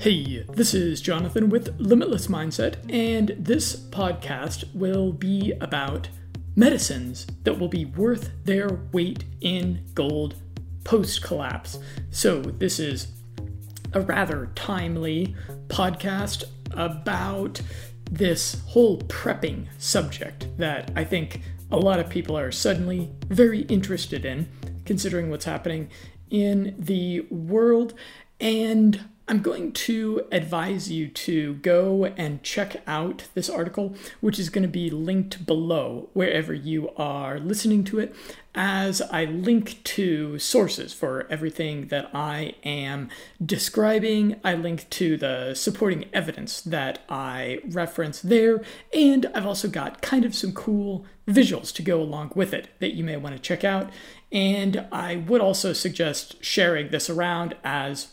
Hey, this is Jonathan with Limitless Mindset, and this podcast will be about medicines that will be worth their weight in gold post collapse. So, this is a rather timely podcast about this whole prepping subject that I think a lot of people are suddenly very interested in, considering what's happening in the world. And I'm going to advise you to go and check out this article, which is going to be linked below wherever you are listening to it, as I link to sources for everything that I am describing. I link to the supporting evidence that I reference there, and I've also got kind of some cool visuals to go along with it that you may want to check out. And I would also suggest sharing this around as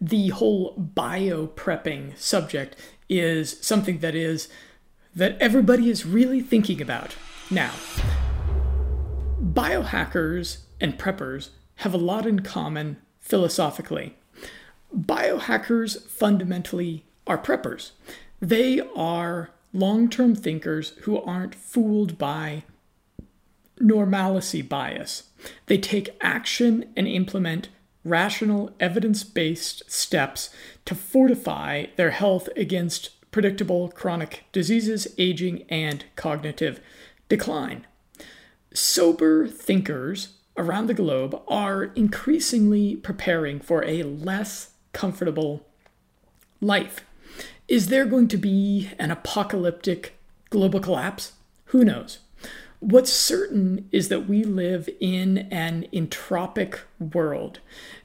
the whole bio prepping subject is something that is that everybody is really thinking about now. Biohackers and preppers have a lot in common philosophically. Biohackers fundamentally are preppers. They are long term thinkers who aren't fooled by normalcy bias. They take action and implement rational, evidence based steps to fortify their health against predictable chronic diseases, aging, and cognitive decline. Sober thinkers around the globe are increasingly preparing for a less comfortable life. Is there going to be an apocalyptic global collapse? Who knows? What's certain is that we live in an entropic world.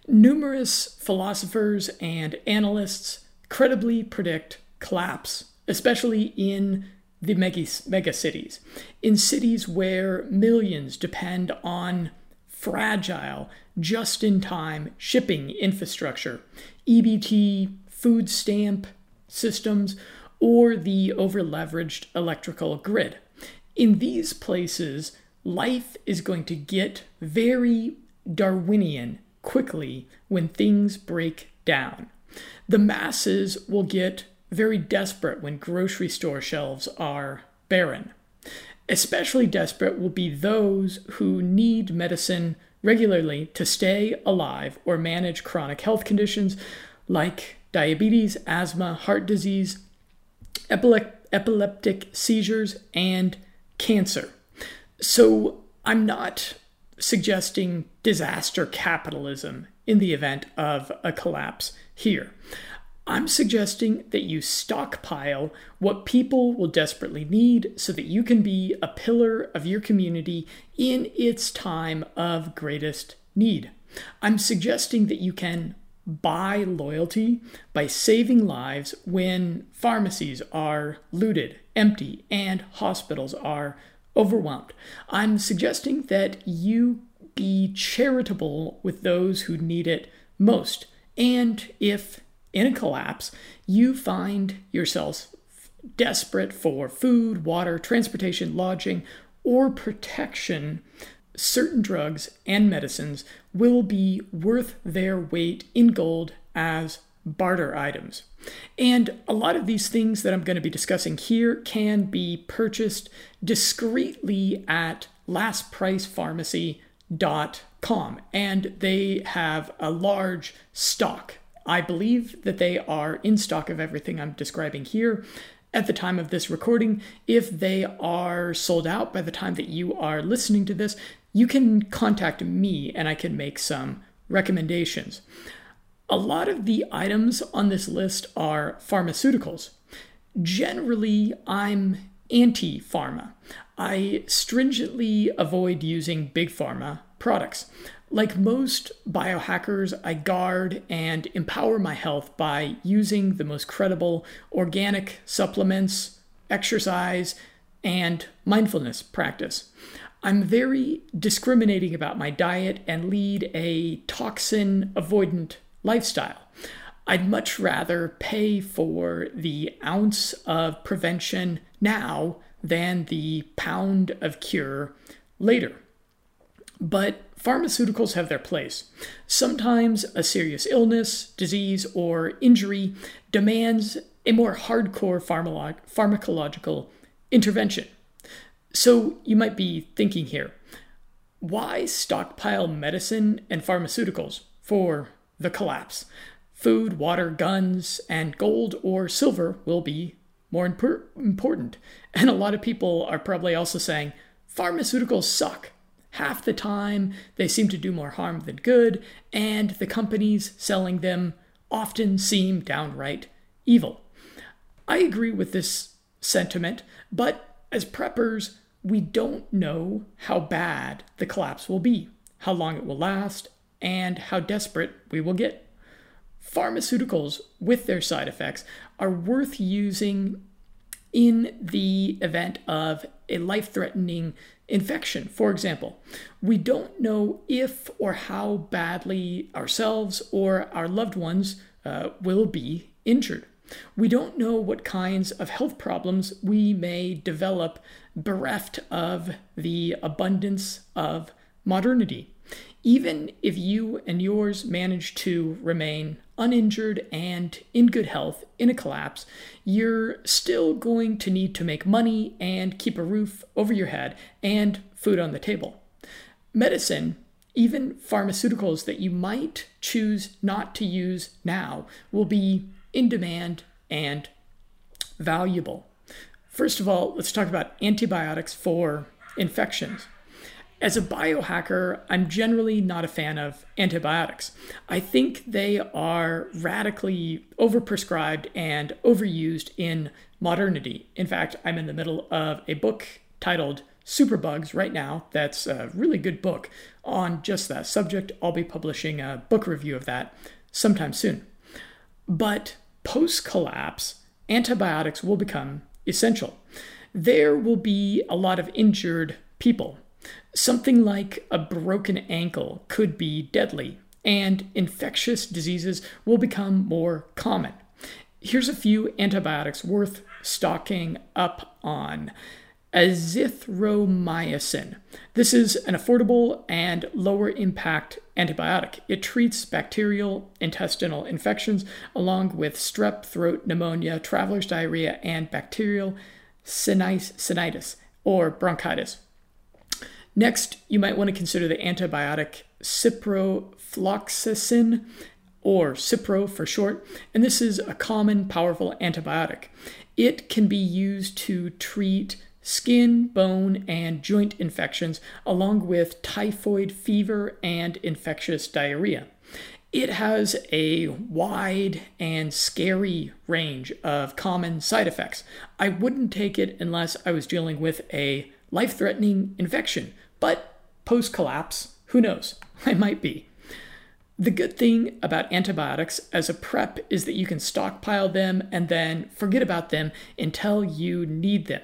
Numerous philosophers and analysts credibly predict collapse, especially in the mega, mega cities, in cities where millions depend on fragile, just in time shipping infrastructure, EBT, food stamp systems, or the overleveraged electrical grid. In these places, life is going to get very Darwinian quickly when things break down. The masses will get very desperate when grocery store shelves are barren. Especially desperate will be those who need medicine regularly to stay alive or manage chronic health conditions like diabetes, asthma, heart disease, epileptic seizures, and cancer. So I'm not suggesting disaster capitalism in the event of a collapse here. I'm suggesting that you stockpile what people will desperately need so that you can be a pillar of your community in its time of greatest need. I'm suggesting that you can buy loyalty by saving lives when pharmacies are looted, empty, and hospitals are overwhelmed. I'm suggesting that you be charitable with those who need it most. And if in a collapse you find yourselves desperate for food, water, transportation, lodging, or protection, certain drugs and medicines will be worth their weight in gold as barter items. And a lot of these things that I'm going to be discussing here can be purchased discreetly at lastpricepharmacy.com. And they have a large stock. I believe that they are in stock of everything I'm describing here at the time of this recording. If they are sold out by the time that you are listening to this, you can contact me and I can make some recommendations. A lot of the items on this list are pharmaceuticals. Generally, I'm anti pharma. I stringently avoid using big pharma products. Like most biohackers, I guard and empower my health by using the most credible organic supplements, exercise, and mindfulness practice. I'm very discriminating about my diet and lead a toxin avoidant lifestyle. I'd much rather pay for the ounce of prevention now than the pound of cure later. But pharmaceuticals have their place. Sometimes a serious illness, disease, or injury demands a more hardcore pharmacological intervention. So you might be thinking here why stockpile medicine and pharmaceuticals for the collapse? Food, water, guns, and gold or silver will be more imp- important. And a lot of people are probably also saying pharmaceuticals suck. Half the time, they seem to do more harm than good, and the companies selling them often seem downright evil. I agree with this sentiment, but as preppers, we don't know how bad the collapse will be, how long it will last, and how desperate we will get. Pharmaceuticals, with their side effects, are worth using in the event of a life threatening infection. For example, we don't know if or how badly ourselves or our loved ones uh, will be injured. We don't know what kinds of health problems we may develop bereft of the abundance of modernity. Even if you and yours manage to remain uninjured and in good health in a collapse, you're still going to need to make money and keep a roof over your head and food on the table. Medicine, even pharmaceuticals that you might choose not to use now, will be in demand and valuable. First of all, let's talk about antibiotics for infections. As a biohacker, I'm generally not a fan of antibiotics. I think they are radically overprescribed and overused in modernity. In fact, I'm in the middle of a book titled Superbugs right now. That's a really good book on just that subject. I'll be publishing a book review of that sometime soon. But post collapse, antibiotics will become essential. There will be a lot of injured people. Something like a broken ankle could be deadly, and infectious diseases will become more common. Here's a few antibiotics worth stocking up on azithromycin. This is an affordable and lower impact antibiotic. It treats bacterial intestinal infections along with strep, throat, pneumonia, traveler's diarrhea, and bacterial sinusitis or bronchitis. Next, you might want to consider the antibiotic ciprofloxacin or Cipro for short, and this is a common, powerful antibiotic. It can be used to treat skin, bone, and joint infections, along with typhoid fever and infectious diarrhea. It has a wide and scary range of common side effects. I wouldn't take it unless I was dealing with a life threatening infection, but post collapse, who knows? I might be. The good thing about antibiotics as a prep is that you can stockpile them and then forget about them until you need them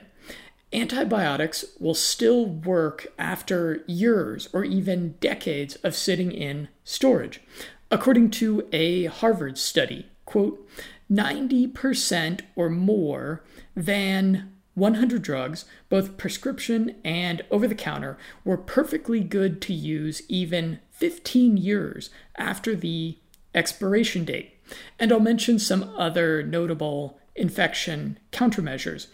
antibiotics will still work after years or even decades of sitting in storage. According to a Harvard study, quote, 90% or more than 100 drugs, both prescription and over the counter, were perfectly good to use even 15 years after the expiration date. And I'll mention some other notable infection countermeasures.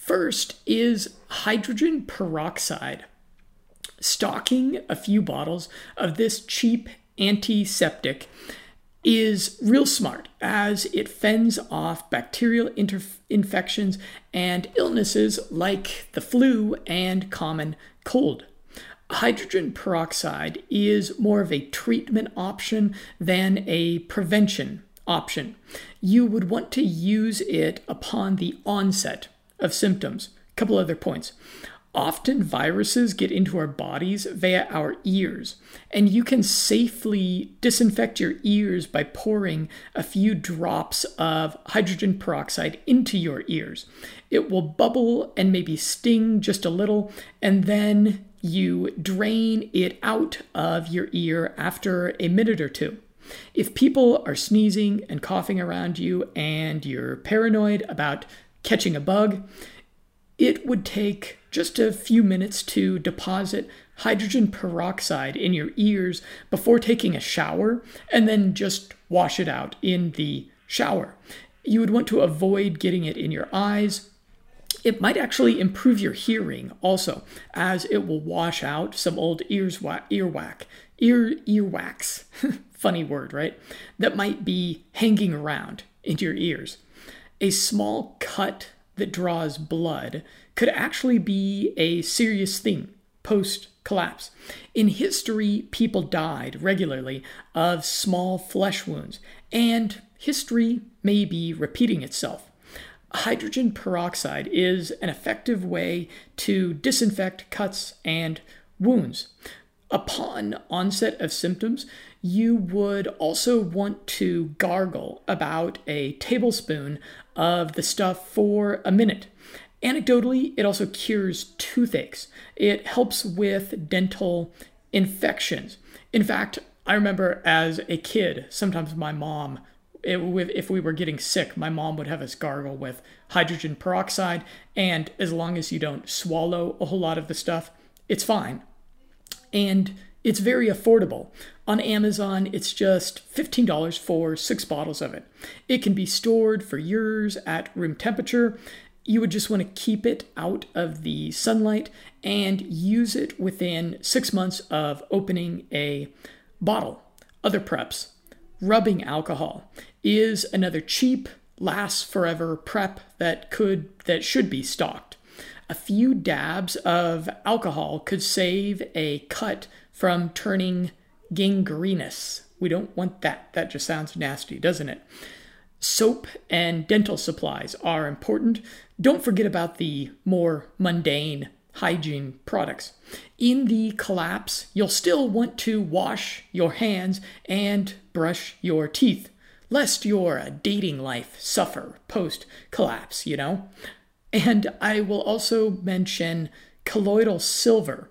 First is hydrogen peroxide. Stocking a few bottles of this cheap antiseptic is real smart as it fends off bacterial infections and illnesses like the flu and common cold. Hydrogen peroxide is more of a treatment option than a prevention option. You would want to use it upon the onset of symptoms. A couple other points. Often viruses get into our bodies via our ears, and you can safely disinfect your ears by pouring a few drops of hydrogen peroxide into your ears. It will bubble and maybe sting just a little, and then you drain it out of your ear after a minute or two. If people are sneezing and coughing around you and you're paranoid about catching a bug, it would take just a few minutes to deposit hydrogen peroxide in your ears before taking a shower and then just wash it out in the shower. You would want to avoid getting it in your eyes. It might actually improve your hearing also, as it will wash out some old ears wa- earwax, ear earwax, funny word, right? That might be hanging around into your ears. A small cut that draws blood could actually be a serious thing post collapse. In history, people died regularly of small flesh wounds, and history may be repeating itself. Hydrogen peroxide is an effective way to disinfect cuts and wounds. Upon onset of symptoms, you would also want to gargle about a tablespoon of the stuff for a minute. Anecdotally, it also cures toothaches. It helps with dental infections. In fact, I remember as a kid, sometimes my mom, if we were getting sick, my mom would have us gargle with hydrogen peroxide. And as long as you don't swallow a whole lot of the stuff, it's fine. And it's very affordable. On Amazon, it's just $15 for six bottles of it. It can be stored for years at room temperature you would just want to keep it out of the sunlight and use it within six months of opening a bottle. Other preps. Rubbing alcohol is another cheap, lasts forever prep that could that should be stocked. A few dabs of alcohol could save a cut from turning gangrenous. We don't want that. That just sounds nasty, doesn't it? Soap and dental supplies are important. Don't forget about the more mundane hygiene products. In the collapse, you'll still want to wash your hands and brush your teeth, lest your dating life suffer post collapse, you know? And I will also mention colloidal silver.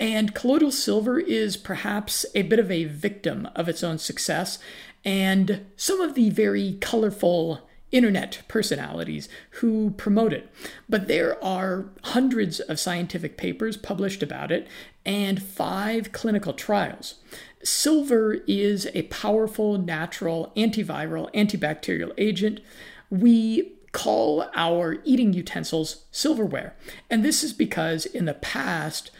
And colloidal silver is perhaps a bit of a victim of its own success and some of the very colorful internet personalities who promote it. But there are hundreds of scientific papers published about it and five clinical trials. Silver is a powerful natural antiviral, antibacterial agent. We call our eating utensils silverware. And this is because in the past,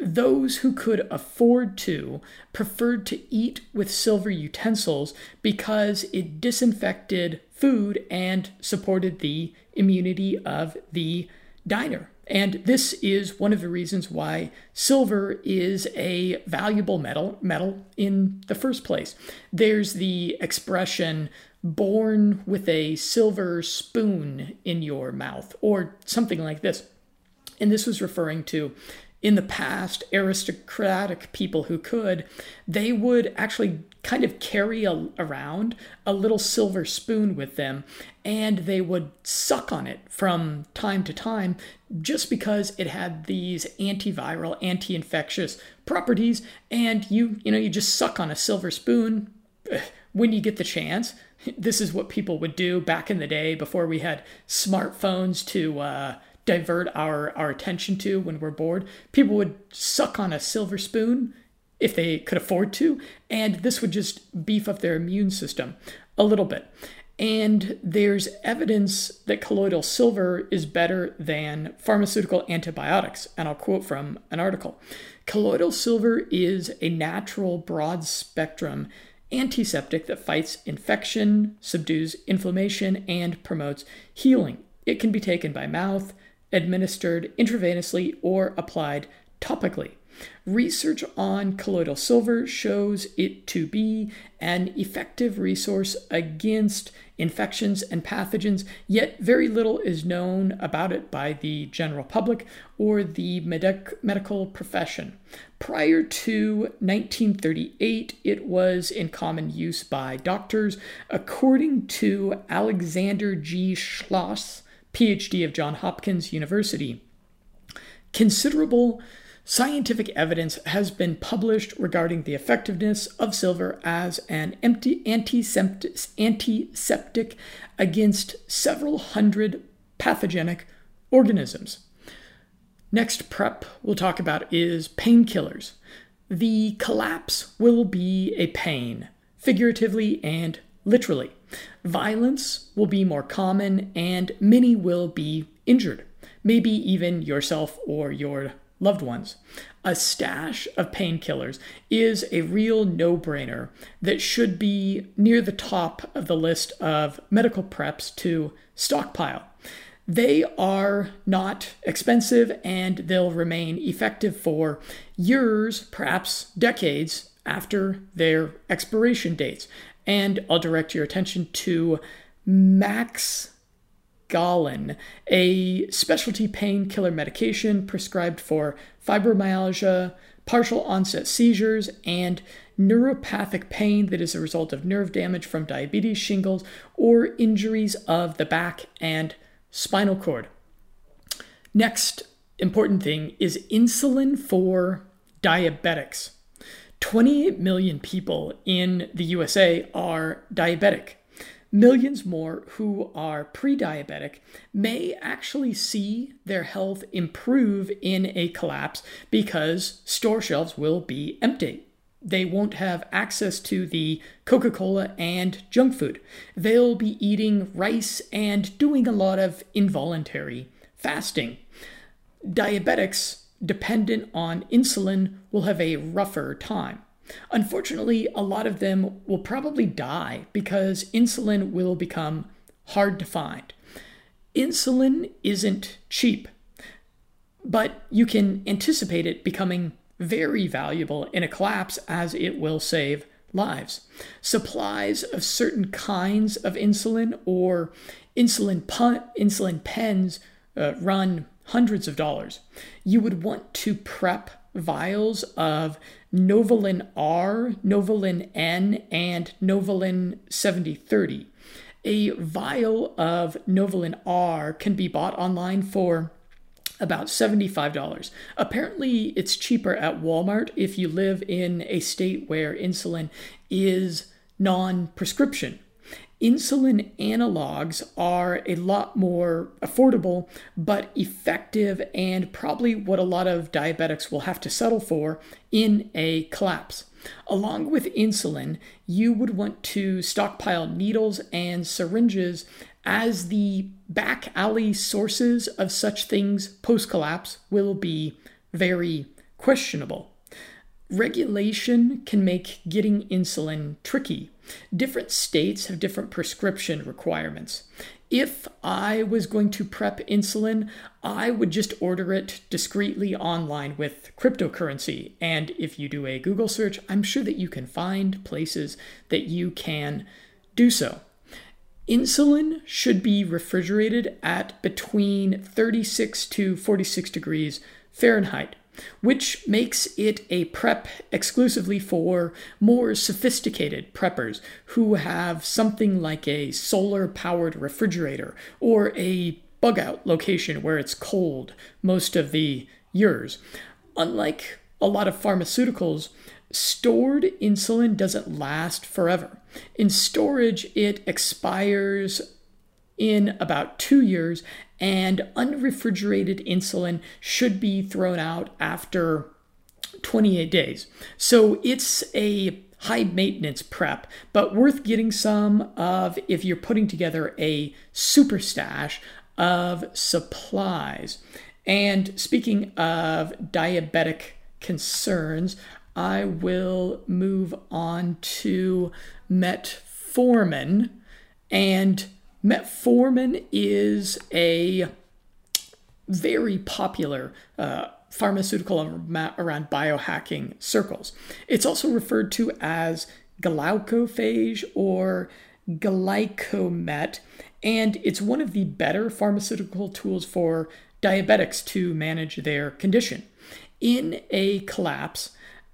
those who could afford to preferred to eat with silver utensils because it disinfected food and supported the immunity of the diner. And this is one of the reasons why silver is a valuable metal metal in the first place. There's the expression born with a silver spoon in your mouth or something like this. And this was referring to in the past, aristocratic people who could, they would actually kind of carry a, around a little silver spoon with them and they would suck on it from time to time just because it had these antiviral anti-infectious properties and you you know you just suck on a silver spoon. When you get the chance this is what people would do back in the day before we had smartphones to uh, divert our, our attention to when we're bored. People would suck on a silver spoon if they could afford to, and this would just beef up their immune system a little bit. And there's evidence that colloidal silver is better than pharmaceutical antibiotics. And I'll quote from an article Colloidal silver is a natural broad spectrum antiseptic that fights infection, subdues inflammation, and promotes healing. It can be taken by mouth, administered intravenously or applied topically. Research on colloidal silver shows it to be an effective resource against infections and pathogens, yet very little is known about it by the general public or the medic- medical profession. Prior to 1938, it was in common use by doctors. According to Alexander G. Schloss, PhD of Johns Hopkins University. Considerable scientific evidence has been published regarding the effectiveness of silver as an antiseptic against several hundred pathogenic organisms. Next prep we'll talk about is painkillers. The collapse will be a pain, figuratively and literally. Violence will be more common, and many will be injured, maybe even yourself or your loved ones. A stash of painkillers is a real no brainer that should be near the top of the list of medical preps to stockpile. They are not expensive and they'll remain effective for years, perhaps decades after their expiration dates. And I'll direct your attention to Max Galin, a specialty painkiller medication prescribed for fibromyalgia, partial onset seizures, and neuropathic pain that is a result of nerve damage from diabetes, shingles, or injuries of the back and spinal cord. Next important thing is insulin for diabetics. 28 million people in the USA are diabetic. Millions more who are pre diabetic may actually see their health improve in a collapse because store shelves will be empty. They won't have access to the Coca Cola and junk food. They'll be eating rice and doing a lot of involuntary fasting. Diabetics dependent on insulin will have a rougher time. Unfortunately, a lot of them will probably die because insulin will become hard to find. Insulin isn't cheap, but you can anticipate it becoming very valuable in a collapse as it will save lives. Supplies of certain kinds of insulin or insulin pu- insulin pens uh, run hundreds of dollars. You would want to prep vials of Novolin R, Novolin N, and Novolin 7030. A vial of Novolin R can be bought online for about $75. Apparently, it's cheaper at Walmart if you live in a state where insulin is non prescription insulin analogs are a lot more affordable but effective and probably what a lot of diabetics will have to settle for in a collapse. Along with insulin, you would want to stockpile needles and syringes as the back alley sources of such things post collapse will be very questionable. Regulation can make getting insulin tricky different states have different prescription requirements. If I was going to prep insulin, I would just order it discreetly online with cryptocurrency. And if you do a Google search, I'm sure that you can find places that you can do so. Insulin should be refrigerated at between 36 to 46 degrees Fahrenheit which makes it a prep exclusively for more sophisticated preppers who have something like a solar powered refrigerator or a bug out location where it's cold most of the years. Unlike a lot of pharmaceuticals, stored insulin doesn't last forever. In storage, it expires in about two years and unrefrigerated insulin should be thrown out after 28 days. So it's a high maintenance prep, but worth getting some of if you're putting together a super stash of supplies. And speaking of diabetic concerns, I will move on to metformin and Metformin is a very popular uh, pharmaceutical around biohacking circles. It's also referred to as Glucophage or Glycomet, and it's one of the better pharmaceutical tools for diabetics to manage their condition. In a collapse,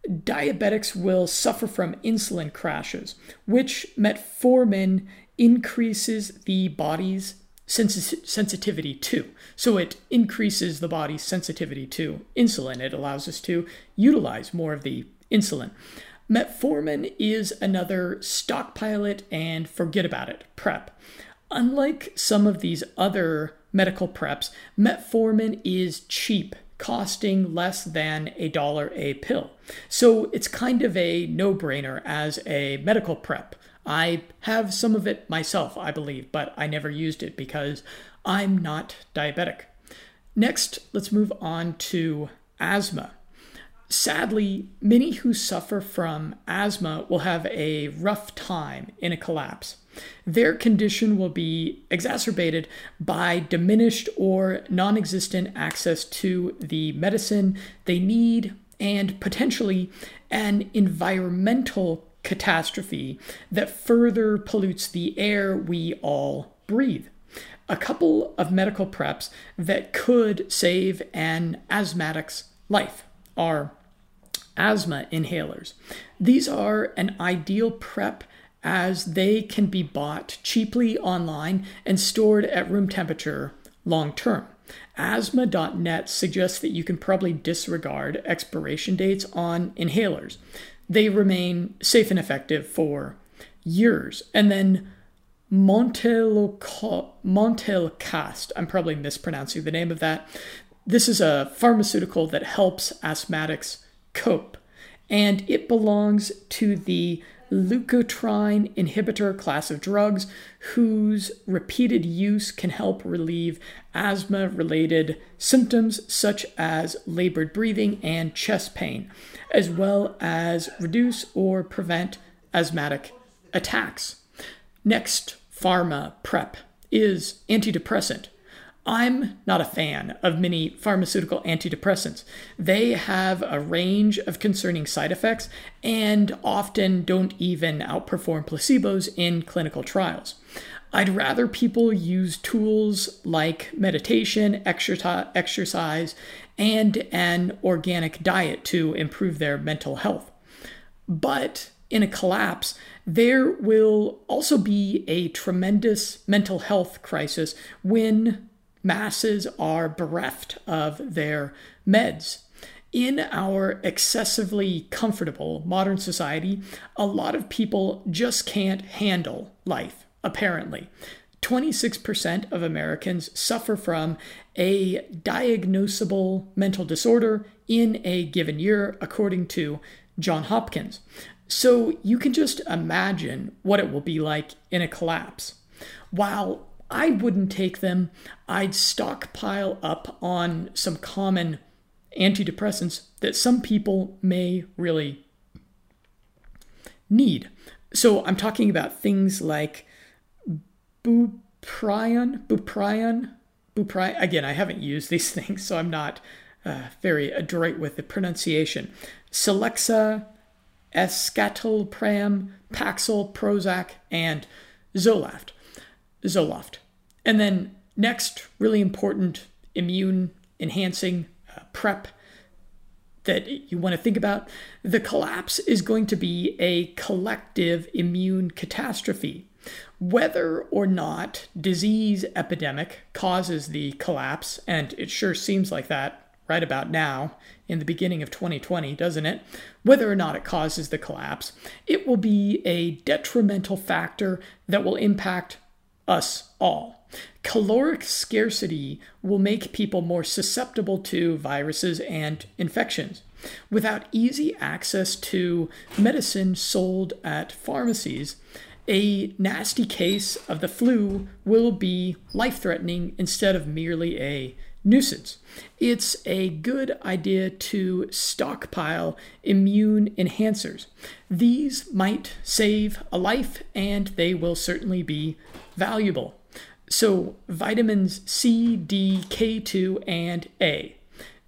diabetics will suffer from insulin crashes, which metformin increases the body's sensitivity to. So it increases the body's sensitivity to insulin. It allows us to utilize more of the insulin. Metformin is another stockpile it and forget about it prep. Unlike some of these other medical preps, metformin is cheap costing less than a dollar a pill. So it's kind of a no brainer as a medical prep. I have some of it myself, I believe, but I never used it because I'm not diabetic. Next, let's move on to asthma. Sadly, many who suffer from asthma will have a rough time in a collapse. Their condition will be exacerbated by diminished or non existent access to the medicine they need and potentially an environmental catastrophe that further pollutes the air we all breathe. A couple of medical preps that could save an asthmatic's life are asthma inhalers. These are an ideal prep as they can be bought cheaply online and stored at room temperature long term. Asthma.net suggests that you can probably disregard expiration dates on inhalers. They remain safe and effective for years. And then Montelukast, I'm probably mispronouncing the name of that. This is a pharmaceutical that helps asthmatics cope, and it belongs to the leukotriene inhibitor class of drugs whose repeated use can help relieve asthma related symptoms such as labored breathing and chest pain, as well as reduce or prevent asthmatic attacks. Next, pharma prep is antidepressant. I'm not a fan of many pharmaceutical antidepressants. They have a range of concerning side effects and often don't even outperform placebos in clinical trials. I'd rather people use tools like meditation, exercise, and an organic diet to improve their mental health. But in a collapse, there will also be a tremendous mental health crisis when masses are bereft of their meds. In our excessively comfortable modern society, a lot of people just can't handle life, apparently. 26% of Americans suffer from a diagnosable mental disorder in a given year, according to John Hopkins. So you can just imagine what it will be like in a collapse. While I wouldn't take them. I'd stockpile up on some common antidepressants that some people may really need. So I'm talking about things like buprion, buprion, buprion. Again, I haven't used these things, so I'm not uh, very adroit with the pronunciation. Celexa, escitalopram, Paxil, Prozac, and Zoloft. Zoloft. And then next, really important immune enhancing uh, prep that you want to think about. The collapse is going to be a collective immune catastrophe. Whether or not disease epidemic causes the collapse, and it sure seems like that right about now in the beginning of 2020, doesn't it? Whether or not it causes the collapse, it will be a detrimental factor that will impact us all. Caloric scarcity will make people more susceptible to viruses and infections. Without easy access to medicine sold at pharmacies, a nasty case of the flu will be life threatening instead of merely a nuisance. It's a good idea to stockpile immune enhancers. These might save a life and they will certainly be valuable. So, vitamins C, D, K2, and A.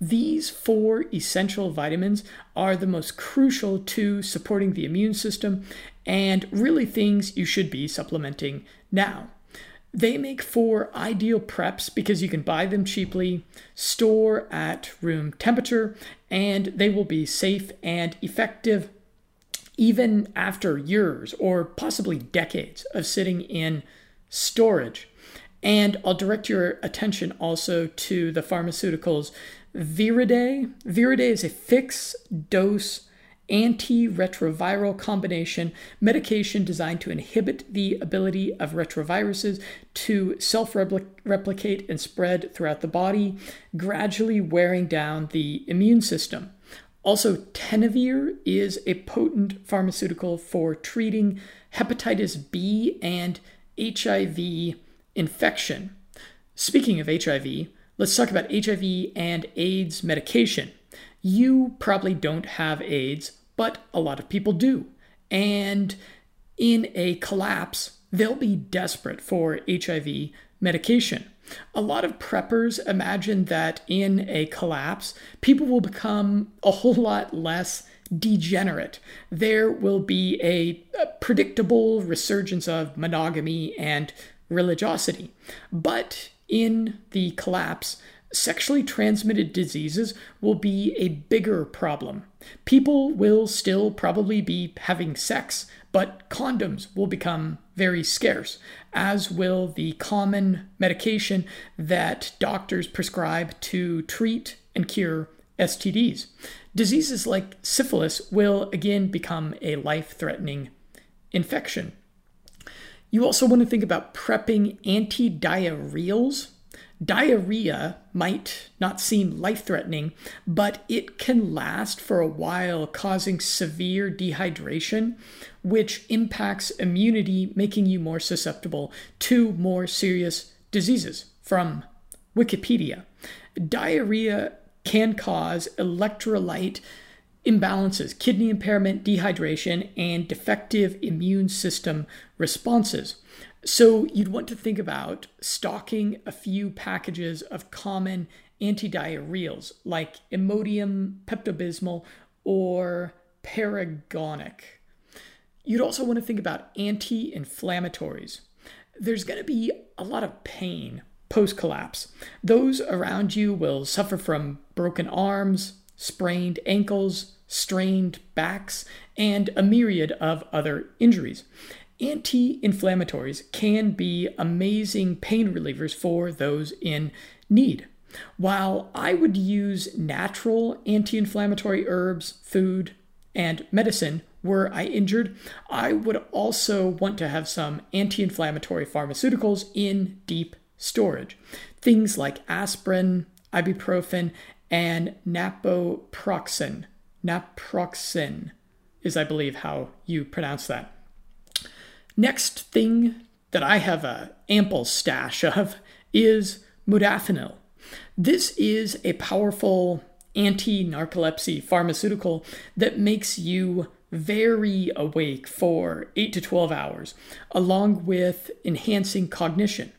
These four essential vitamins are the most crucial to supporting the immune system and really things you should be supplementing now. They make for ideal preps because you can buy them cheaply, store at room temperature, and they will be safe and effective even after years or possibly decades of sitting in storage. And I'll direct your attention also to the pharmaceuticals Viread. Viread is a fixed dose antiretroviral combination medication designed to inhibit the ability of retroviruses to self replicate and spread throughout the body, gradually wearing down the immune system. Also, tenofovir is a potent pharmaceutical for treating hepatitis B and HIV infection. Speaking of HIV, let's talk about HIV and AIDS medication. You probably don't have AIDS, but a lot of people do. And in a collapse, they'll be desperate for HIV medication. A lot of preppers imagine that in a collapse, people will become a whole lot less degenerate. There will be a, predictable resurgence of monogamy and religiosity. But in the collapse, sexually transmitted diseases will be a bigger problem. People will still probably be having sex, but condoms will become very scarce, as will the common medication that doctors prescribe to treat and cure STDs. Diseases like syphilis will again become a life threatening infection. You also want to think about prepping antidiarrheals Diarrhea might not seem life threatening, but it can last for a while, causing severe dehydration, which impacts immunity, making you more susceptible to more serious diseases. From Wikipedia, diarrhea can cause electrolyte imbalances, kidney impairment, dehydration, and defective immune system responses. So you'd want to think about stocking a few packages of common antidiarrheals like Imodium, Pepto-Bismol, or Paregoric. You'd also want to think about anti-inflammatories. There's going to be a lot of pain post collapse. Those around you will suffer from broken arms, sprained ankles, strained backs, and a myriad of other injuries. Anti inflammatories can be amazing pain relievers for those in need. While I would use natural anti inflammatory herbs, food, and medicine were I injured, I would also want to have some anti inflammatory pharmaceuticals in deep storage. Things like aspirin, ibuprofen, and naproxen. Naproxen is, I believe, how you pronounce that. Next thing that I have a ample stash of is modafinil. This is a powerful anti-narcolepsy pharmaceutical that makes you very awake for 8 to 12 hours, along with enhancing cognition.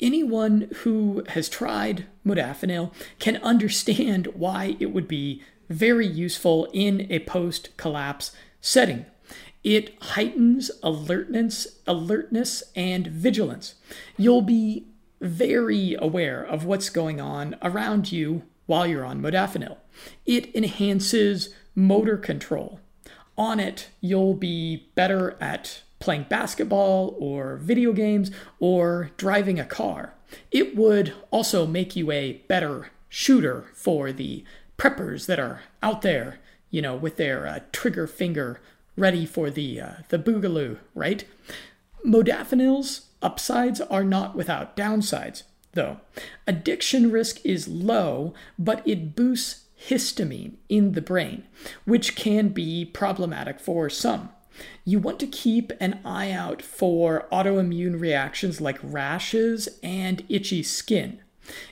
Anyone who has tried modafinil can understand why it would be very useful in a post collapse setting. It heightens alertness, alertness and vigilance. You'll be very aware of what's going on around you while you're on modafinil. It enhances motor control. On it, you'll be better at playing basketball or video games or driving a car. It would also make you a better shooter for the preppers that are out there, you know, with their uh, trigger finger ready for the uh, the boogaloo, right? Modafinil's upsides are not without downsides, though. Addiction risk is low, but it boosts histamine in the brain, which can be problematic for some. You want to keep an eye out for autoimmune reactions like rashes and itchy skin.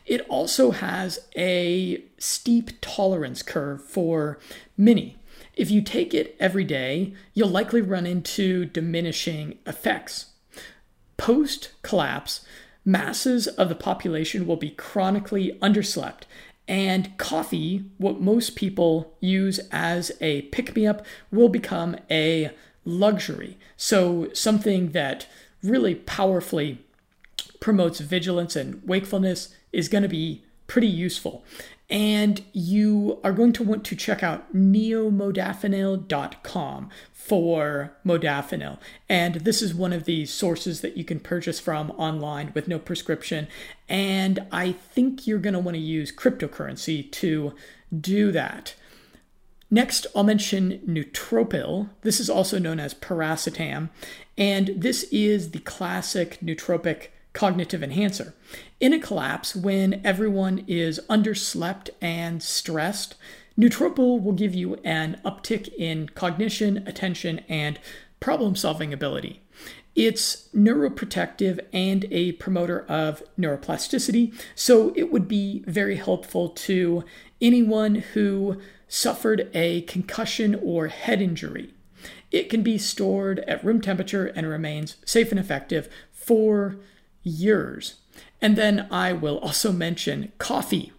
It also has a steep tolerance curve for many, if you take it every day, you'll likely run into diminishing effects. Post collapse, masses of the population will be chronically underslept, and coffee, what most people use as a pick me up, will become a luxury. So, something that really powerfully promotes vigilance and wakefulness is going to be pretty useful. And you are going to want to check out neomodafinil.com for modafinil. And this is one of the sources that you can purchase from online with no prescription. And I think you're going to want to use cryptocurrency to do that. Next, I'll mention Nootropil. This is also known as piracetam, and this is the classic nootropic cognitive enhancer. In a collapse, when everyone is underslept and stressed, Nootropil will give you an uptick in cognition, attention, and problem solving ability. It's neuroprotective and a promoter of neuroplasticity, so it would be very helpful to anyone who suffered a concussion or head injury. It can be stored at room temperature and remains safe and effective for years. And then I will also mention coffee.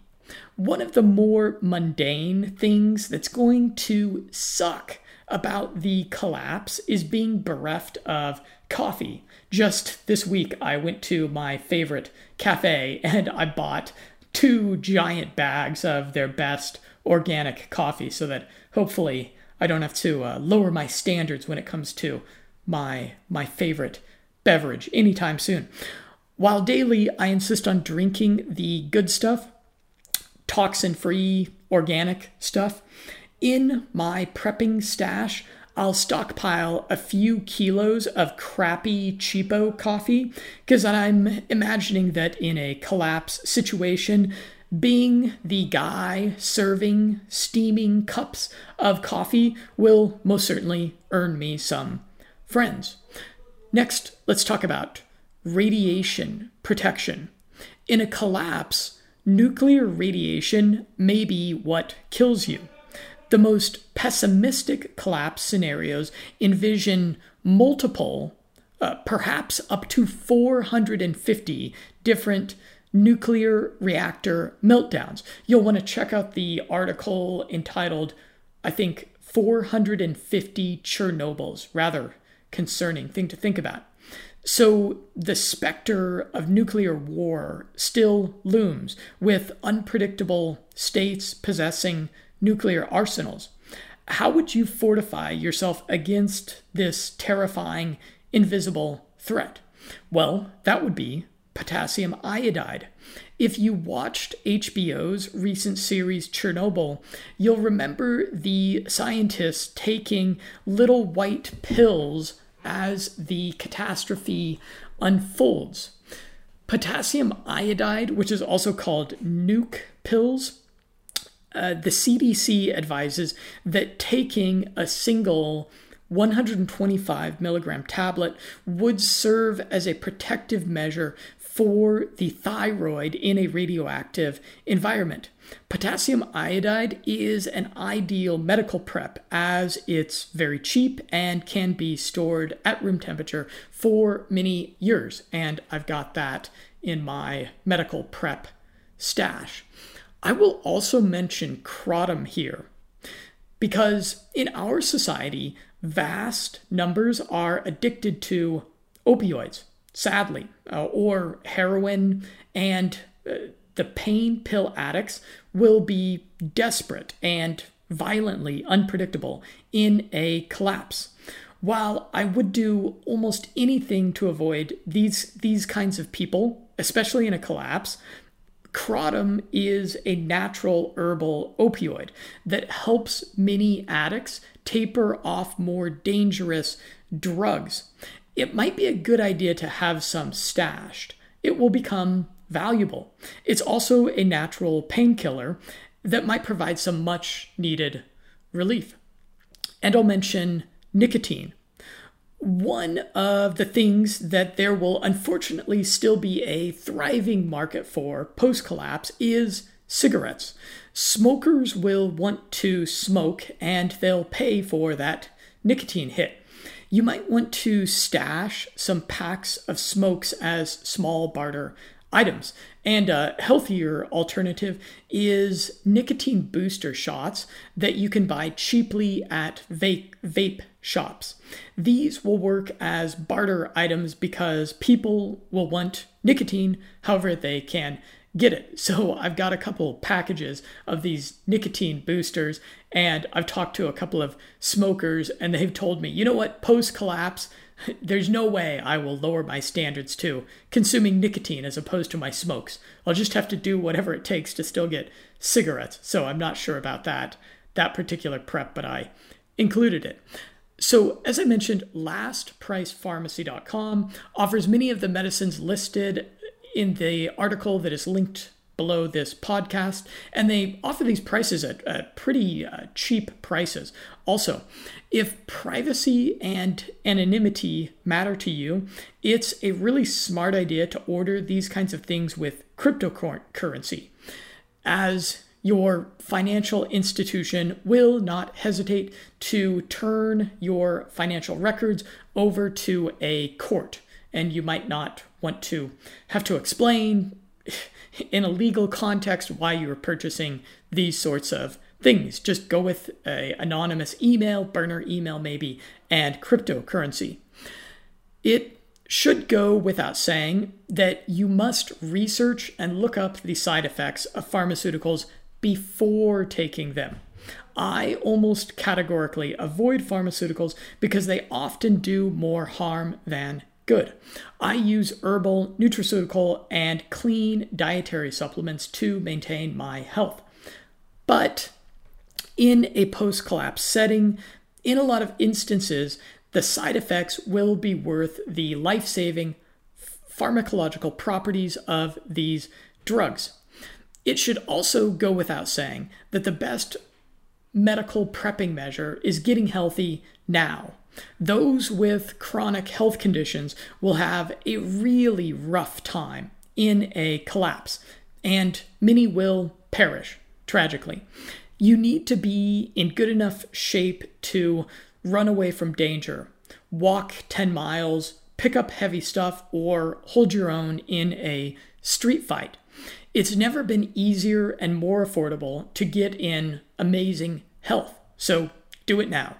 One of the more mundane things that's going to suck about the collapse is being bereft of coffee. Just this week, I went to my favorite cafe and I bought two giant bags of their best organic coffee so that hopefully I don't have to uh, lower my standards when it comes to my my favorite beverage anytime soon. While daily I insist on drinking the good stuff, toxin-free organic stuff, in my prepping stash, I'll stockpile a few kilos of crappy cheapo coffee because I'm imagining that in a collapse situation, being the guy serving steaming cups of coffee will most certainly earn me some friends. Next, let's talk about radiation protection. In a collapse, nuclear radiation may be what kills you. The most pessimistic collapse scenarios envision multiple, uh, perhaps up to 450 different nuclear reactor meltdowns. You'll want to check out the article entitled, I think, 450 Chernobyls. Rather concerning thing to think about. So the specter of nuclear war still looms, with unpredictable states possessing nuclear arsenals. How would you fortify yourself against this terrifying, invisible threat? Well, that would be potassium iodide. If you watched HBO's recent series Chernobyl, you'll remember the scientists taking little white pills as the catastrophe unfolds. Potassium iodide, which is also called nuke pills, uh, the CDC advises that taking a single 125 milligram tablet would serve as a protective measure for the thyroid in a radioactive environment. Potassium iodide is an ideal medical prep as it's very cheap and can be stored at room temperature for many years. And I've got that in my medical prep stash. I will also mention kratom here because in our society, vast numbers are addicted to opioids sadly, uh, or heroin, and uh, the pain pill addicts will be desperate and violently unpredictable in a collapse. While I would do almost anything to avoid these these kinds of people, especially in a collapse, kratom is a natural herbal opioid that helps many addicts taper off more dangerous drugs it might be a good idea to have some stashed. It will become valuable. It's also a natural painkiller that might provide some much needed relief. And I'll mention nicotine. One of the things that there will unfortunately still be a thriving market for post collapse is cigarettes. Smokers will want to smoke and they'll pay for that nicotine hit you might want to stash some packs of smokes as small barter items. And a healthier alternative is nicotine booster shots that you can buy cheaply at vape, vape shops. These will work as barter items because people will want nicotine however they can get it. So I've got a couple packages of these nicotine boosters, and I've talked to a couple of smokers, and they've told me, you know what, post collapse, there's no way I will lower my standards to consuming nicotine as opposed to my smokes. I'll just have to do whatever it takes to still get cigarettes. So I'm not sure about that. that particular prep, but I included it. So, as I mentioned, lastpricepharmacy.com offers many of the medicines listed in the article that is linked below this podcast, and they offer these prices at, at pretty uh, cheap prices. Also, if privacy and anonymity matter to you, it's a really smart idea to order these kinds of things with cryptocurrency, as your financial institution will not hesitate to turn your financial records over to a court. And you might not want to have to explain in a legal context why you are purchasing these sorts of things. Just go with a anonymous email, burner email maybe, and cryptocurrency. It should go without saying that you must research and look up the side effects of pharmaceuticals before taking them. I almost categorically avoid pharmaceuticals because they often do more harm than good. I use herbal, nutraceutical, and clean dietary supplements to maintain my health. But in a post collapse setting, in a lot of instances, the side effects will be worth the life saving pharmacological properties of these drugs. It should also go without saying that the best medical prepping measure is getting healthy now. Those with chronic health conditions will have a really rough time in a collapse, and many will perish, tragically. You need to be in good enough shape to run away from danger, walk 10 miles, pick up heavy stuff, or hold your own in a street fight. It's never been easier and more affordable to get in amazing health. So do it now.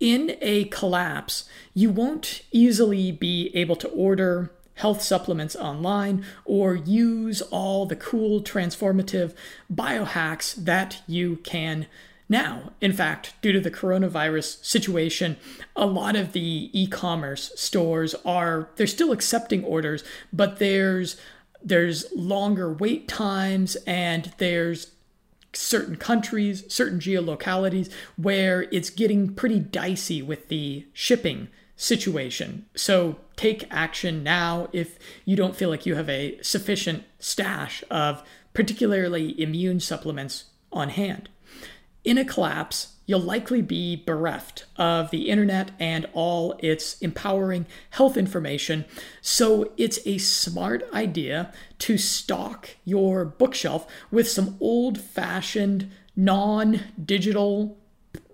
In a collapse, you won't easily be able to order health supplements online or use all the cool transformative biohacks that you can now. In fact, due to the coronavirus situation, a lot of the e-commerce stores are they're still accepting orders, but there's there's longer wait times and there's certain countries, certain geolocalities where it's getting pretty dicey with the shipping situation. So take action now if you don't feel like you have a sufficient stash of particularly immune supplements on hand. In a collapse, you'll likely be bereft of the internet and all its empowering health information. So it's a smart idea to stock your bookshelf with some old fashioned, non digital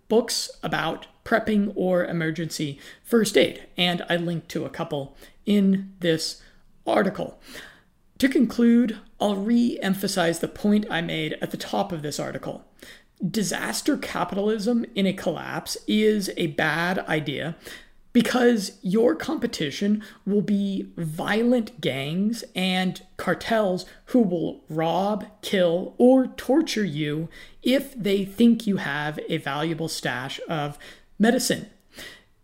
books about prepping or emergency first aid. And I linked to a couple in this article. To conclude, I'll re emphasize the point I made at the top of this article disaster capitalism in a collapse is a bad idea because your competition will be violent gangs and cartels who will rob, kill, or torture you if they think you have a valuable stash of medicine.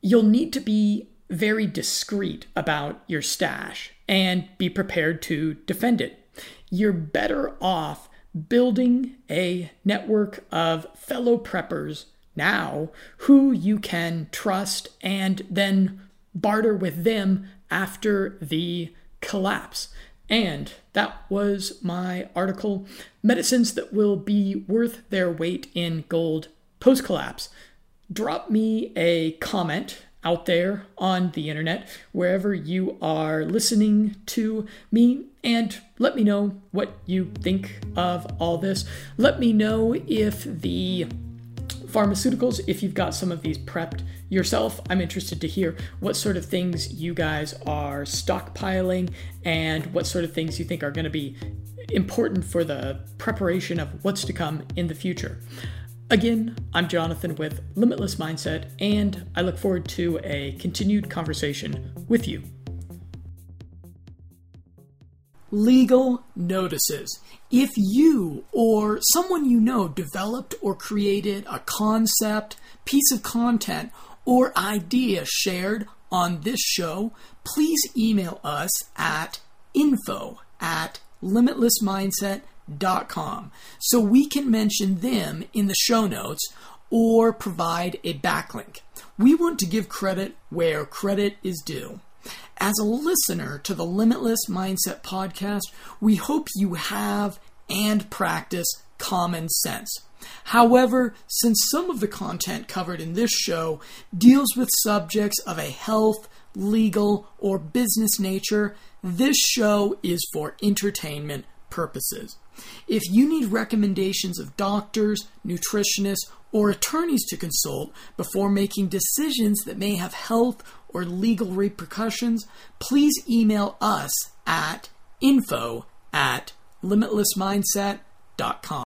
You'll need to be very discreet about your stash and be prepared to defend it. You're better off building a network of fellow preppers now who you can trust and then barter with them after the collapse. And that was my article Medicines That Will Be Worth Their Weight in Gold Post Collapse. Drop me a comment out there on the internet, wherever you are listening to me, and let me know what you think of all this. Let me know if the pharmaceuticals, if you've got some of these prepped yourself, I'm interested to hear what sort of things you guys are stockpiling and what sort of things you think are going to be important for the preparation of what's to come in the future. Again, I'm Jonathan with Limitless Mindset, and I look forward to a continued conversation with you. Legal notices. If you or someone you know developed or created a concept, piece of content, or idea shared on this show, please email us at info at limitlessmindset.com com so we can mention them in the show notes or provide a backlink. We want to give credit where credit is due. As a listener to the Limitless Mindset podcast, we hope you have and practice common sense. However, since some of the content covered in this show deals with subjects of a health, legal, or business nature, this show is for entertainment purposes. If you need recommendations of doctors, nutritionists, or attorneys to consult before making decisions that may have health or legal repercussions, please email us at info at limitlessmindset.com.